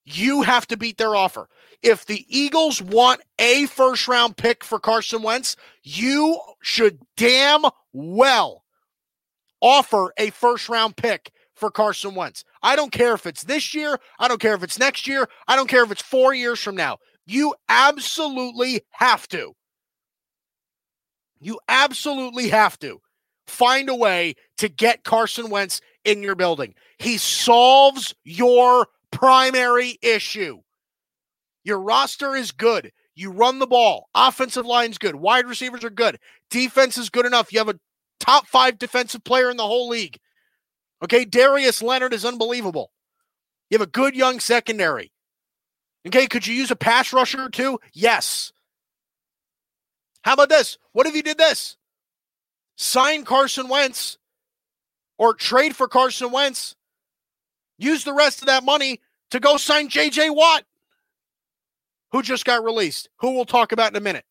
Speaker 3: You have to beat their offer. If the Eagles want a first round pick for Carson Wentz, you should damn well offer a first round pick for Carson Wentz. I don't care if it's this year. I don't care if it's next year. I don't care if it's four years from now. You absolutely have to. Absolutely have to find a way to get Carson Wentz in your building. He solves your primary issue. Your roster is good. You run the ball. Offensive line's good. Wide receivers are good. Defense is good enough. You have a top five defensive player in the whole league. Okay. Darius Leonard is unbelievable. You have a good young secondary. Okay. Could you use a pass rusher or two? Yes. How about this? What if you did this? Sign Carson Wentz or trade for Carson Wentz. Use the rest of that money to go sign JJ Watt who just got released, who we'll talk about in a minute.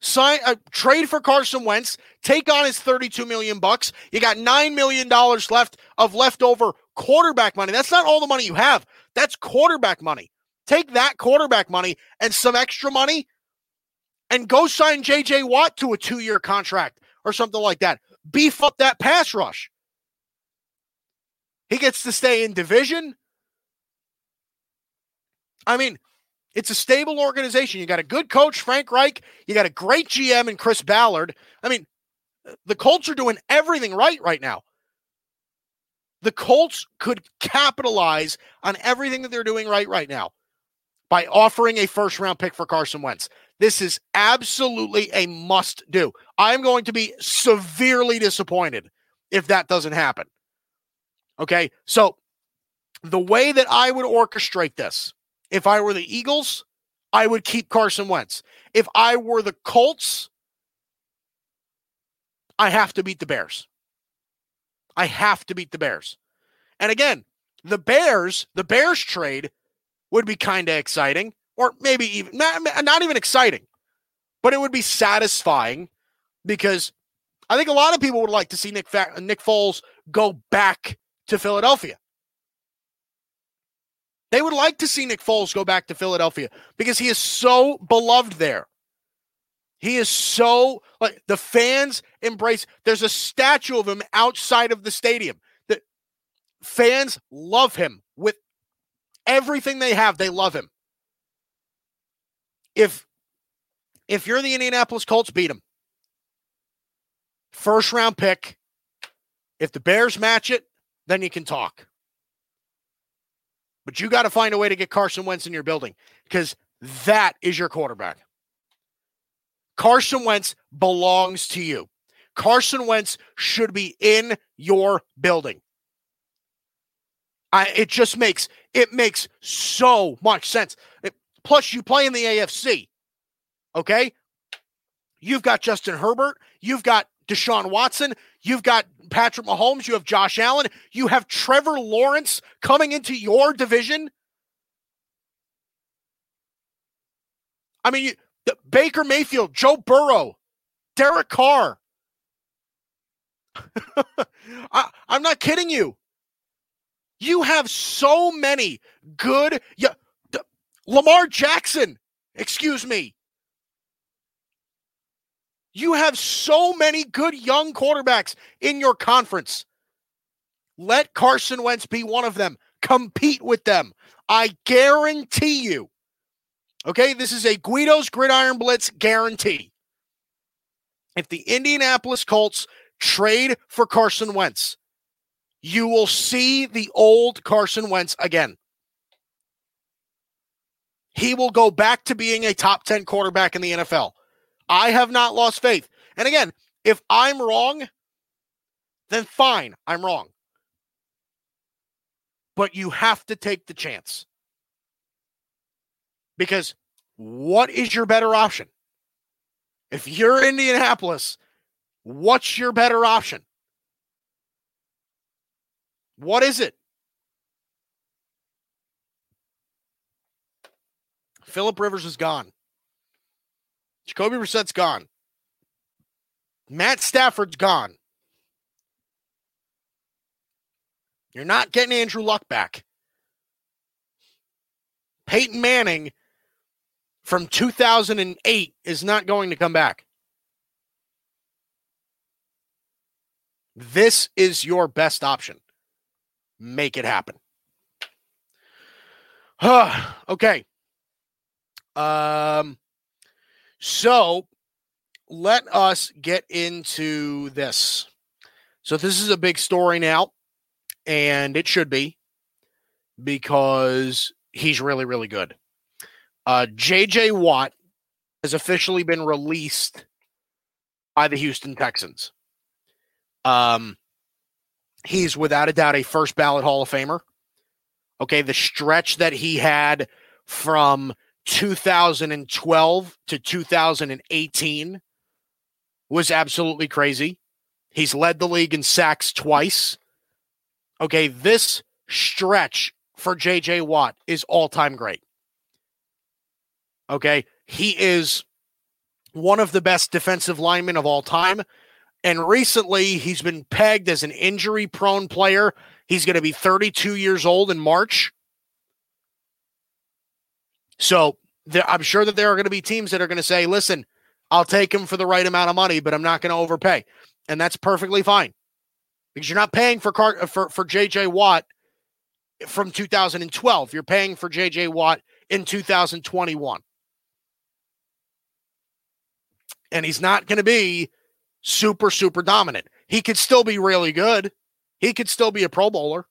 Speaker 3: Sign uh, trade for Carson Wentz, take on his 32 million bucks. You got 9 million dollars left of leftover quarterback money. That's not all the money you have. That's quarterback money. Take that quarterback money and some extra money and go sign JJ Watt to a 2-year contract or something like that. Beef up that pass rush. He gets to stay in division. I mean, it's a stable organization. You got a good coach, Frank Reich. You got a great GM and Chris Ballard. I mean, the Colts are doing everything right right now. The Colts could capitalize on everything that they're doing right right now by offering a first round pick for Carson Wentz. This is absolutely a must do. I'm going to be severely disappointed if that doesn't happen. Okay. So, the way that I would orchestrate this if I were the Eagles, I would keep Carson Wentz. If I were the Colts, I have to beat the Bears. I have to beat the Bears. And again, the Bears, the Bears trade would be kind of exciting, or maybe even not, not even exciting, but it would be satisfying because I think a lot of people would like to see Nick Fa- Nick Foles go back to Philadelphia. They would like to see Nick Foles go back to Philadelphia because he is so beloved there. He is so like the fans embrace. There's a statue of him outside of the stadium. The fans love him with everything they have. They love him. If if you're the Indianapolis Colts, beat him. First round pick. If the Bears match it, then you can talk. But you got to find a way to get Carson Wentz in your building because that is your quarterback. Carson Wentz belongs to you. Carson Wentz should be in your building. I, it just makes it makes so much sense. It, plus, you play in the AFC. Okay, you've got Justin Herbert, you've got Deshaun Watson, you've got Patrick Mahomes, you have Josh Allen, you have Trevor Lawrence coming into your division. I mean, you, Baker Mayfield, Joe Burrow, Derek Carr. <laughs> I, am not kidding you. You have so many good. Yeah, Lamar Jackson, excuse me. You have so many good young quarterbacks in your conference. Let Carson Wentz be one of them. Compete with them. I guarantee you. Okay, this is a Guido's Gridiron Blitz guarantee. If the Indianapolis Colts trade for Carson Wentz, you will see the old Carson Wentz again. he will go back to being a top 10 quarterback in the NFL. I have not lost faith. And again, if I'm wrong, then fine, I'm wrong. But you have to take the chance. Because what is your better option? If you're Indianapolis, what's your better option? What is it? Philip Rivers is gone. Jacoby Brissett's gone. Matt Stafford's gone. You're not getting Andrew Luck back. Peyton Manning from 2008 is not going to come back. This is your best option. Make it happen. okay. Um so let us get into this. So this is a big story now and it should be because he's really really good. Uh, JJ Watt has officially been released by the Houston Texans. Um, he's without a doubt a first ballot Hall of Famer. Okay, the stretch that he had from 2012 to 2018 was absolutely crazy. He's led the league in sacks twice. Okay, this stretch for JJ Watt is all time great. Okay. He is one of the best defensive linemen of all time. And recently, he's been pegged as an injury prone player. He's going to be 32 years old in March. So there, I'm sure that there are going to be teams that are going to say, listen, I'll take him for the right amount of money, but I'm not going to overpay. And that's perfectly fine because you're not paying for, Car- for, for JJ Watt from 2012. You're paying for JJ Watt in 2021 and he's not going to be super, super dominant. He could still be really good. He could still be a Pro Bowler,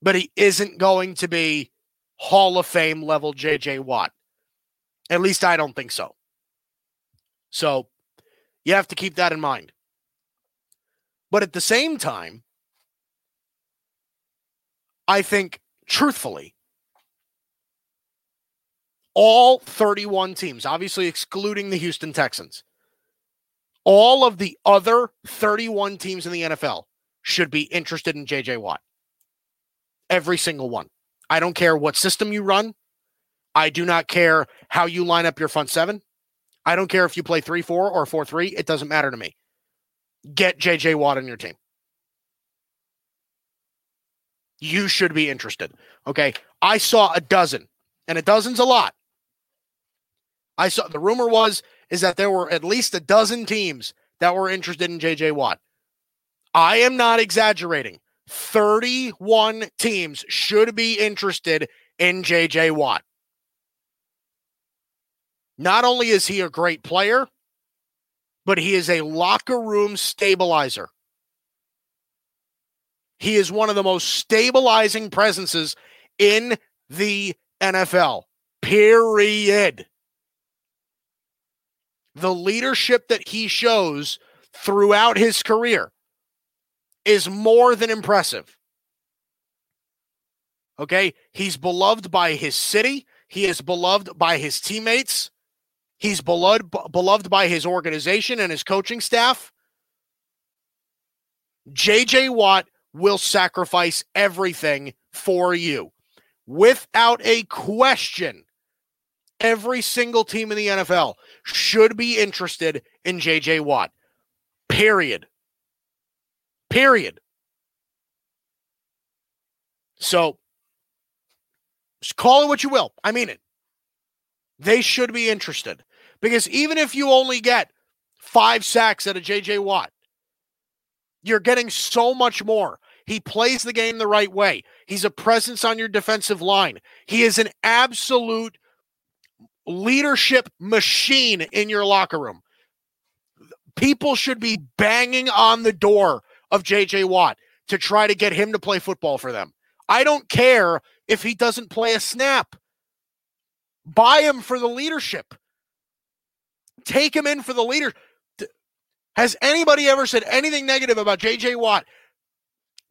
Speaker 3: but he isn't going to be Hall of Fame level JJ Watt. At least I don't think so. So you have to keep that in mind. But at the same time, I think truthfully, all 31 teams, obviously excluding the Houston Texans, all of the other 31 teams in the NFL should be interested in JJ Watt. Every single one. I don't care what system you run. I do not care how you line up your front seven. I don't care if you play 3 4 or 4 3. It doesn't matter to me. Get JJ Watt on your team. You should be interested. Okay. I saw a dozen, and a dozen's a lot. I saw the rumor was is that there were at least a dozen teams that were interested in JJ Watt. I am not exaggerating. 31 teams should be interested in JJ Watt. Not only is he a great player, but he is a locker room stabilizer. He is one of the most stabilizing presences in the NFL. Period the leadership that he shows throughout his career is more than impressive. Okay. He's beloved by his city, he is beloved by his teammates, he's beloved, beloved by his organization and his coaching staff. JJ Watt will sacrifice everything for you without a question every single team in the NFL should be interested in JJ Watt. Period. Period. So call it what you will. I mean it. They should be interested because even if you only get five sacks at a JJ Watt, you're getting so much more. He plays the game the right way. He's a presence on your defensive line. He is an absolute leadership machine in your locker room. People should be banging on the door of JJ Watt to try to get him to play football for them. I don't care if he doesn't play a snap. Buy him for the leadership. Take him in for the leader. Has anybody ever said anything negative about JJ Watt?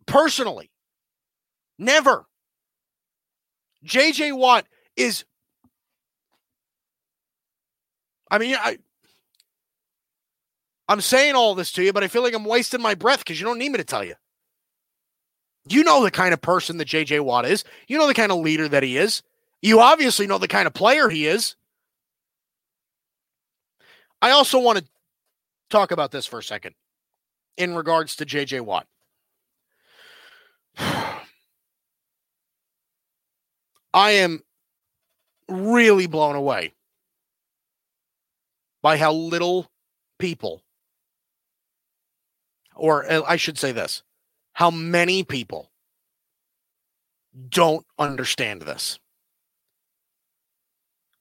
Speaker 3: Personally, never. JJ Watt is I mean, I I'm saying all this to you, but I feel like I'm wasting my breath because you don't need me to tell you. You know the kind of person that JJ Watt is. You know the kind of leader that he is. You obviously know the kind of player he is. I also want to talk about this for a second in regards to JJ Watt. <sighs> I am really blown away by how little people, or uh, I should say this, how many people don't understand this.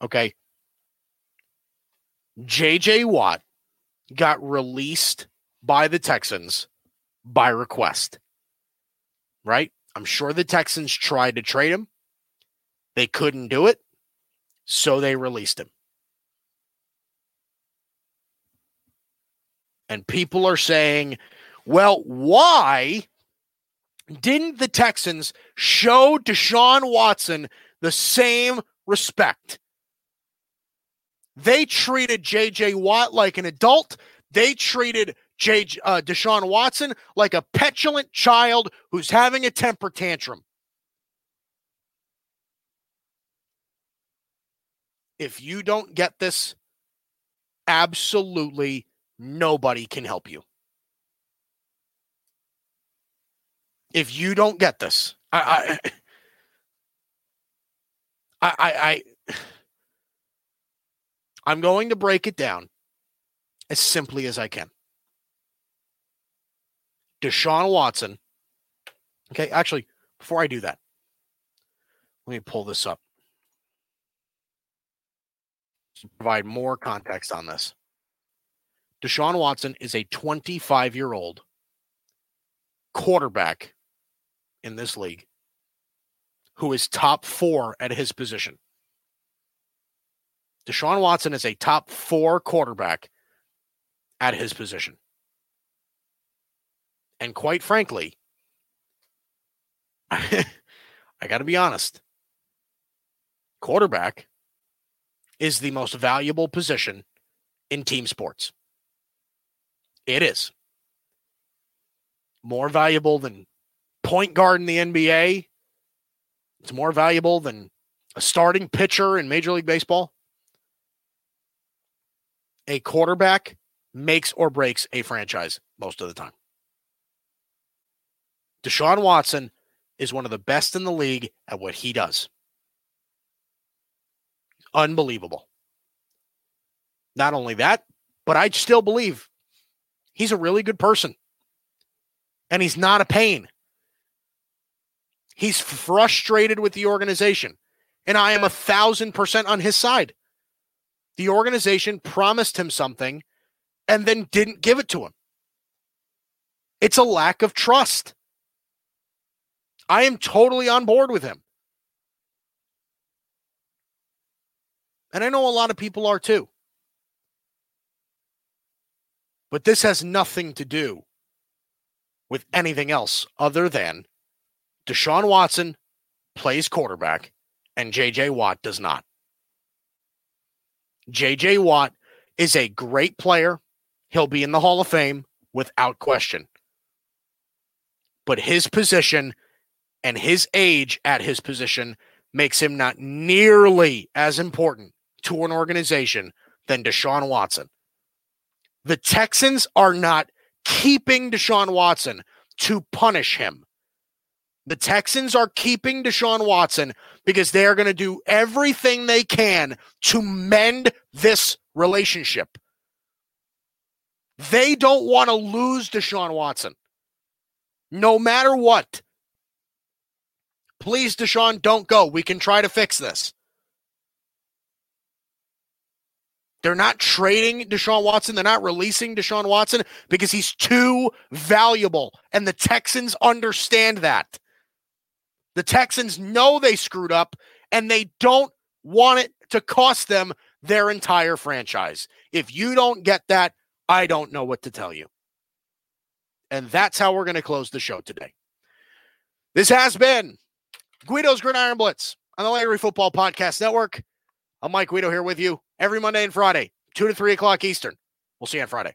Speaker 3: Okay. JJ Watt got released by the Texans by request. Right? I'm sure the Texans tried to trade him. They couldn't do it. So they released him. And people are saying, well, why didn't the Texans show Deshaun Watson the same respect? They treated J.J. Watt like an adult. They treated J. Uh, Deshaun Watson like a petulant child who's having a temper tantrum. If you don't get this, absolutely nobody can help you. If you don't get this, I, I, I, I, I'm going to break it down as simply as I can. Deshaun Watson. Okay, actually, before I do that, let me pull this up to provide more context on this. Deshaun Watson is a 25 year old quarterback in this league who is top four at his position. Deshaun Watson is a top four quarterback at his position. And quite frankly, <laughs> I got to be honest. Quarterback is the most valuable position in team sports. It is more valuable than point guard in the NBA. It's more valuable than a starting pitcher in Major League Baseball. A quarterback makes or breaks a franchise most of the time. Deshaun Watson is one of the best in the league at what he does. Unbelievable. Not only that, but I still believe he's a really good person. And he's not a pain. He's frustrated with the organization. And I am a thousand percent on his side. The organization promised him something and then didn't give it to him. It's a lack of trust. I am totally on board with him. And I know a lot of people are too. But this has nothing to do with anything else other than Deshaun Watson plays quarterback and JJ Watt does not. JJ Watt is a great player. He'll be in the Hall of Fame without question. But his position and his age at his position makes him not nearly as important to an organization than Deshaun Watson. The Texans are not keeping Deshaun Watson to punish him. The Texans are keeping Deshaun Watson because they are going to do everything they can to mend this relationship. They don't want to lose Deshaun Watson. No matter what. Please, Deshaun, don't go. We can try to fix this. They're not trading Deshaun Watson. They're not releasing Deshaun Watson because he's too valuable. And the Texans understand that. The Texans know they screwed up and they don't want it to cost them their entire franchise. If you don't get that, I don't know what to tell you. And that's how we're going to close the show today. This has been Guido's Gridiron Blitz on the Landry Football Podcast Network. I'm Mike Guido here with you every Monday and Friday, 2 to 3 o'clock Eastern. We'll see you on Friday.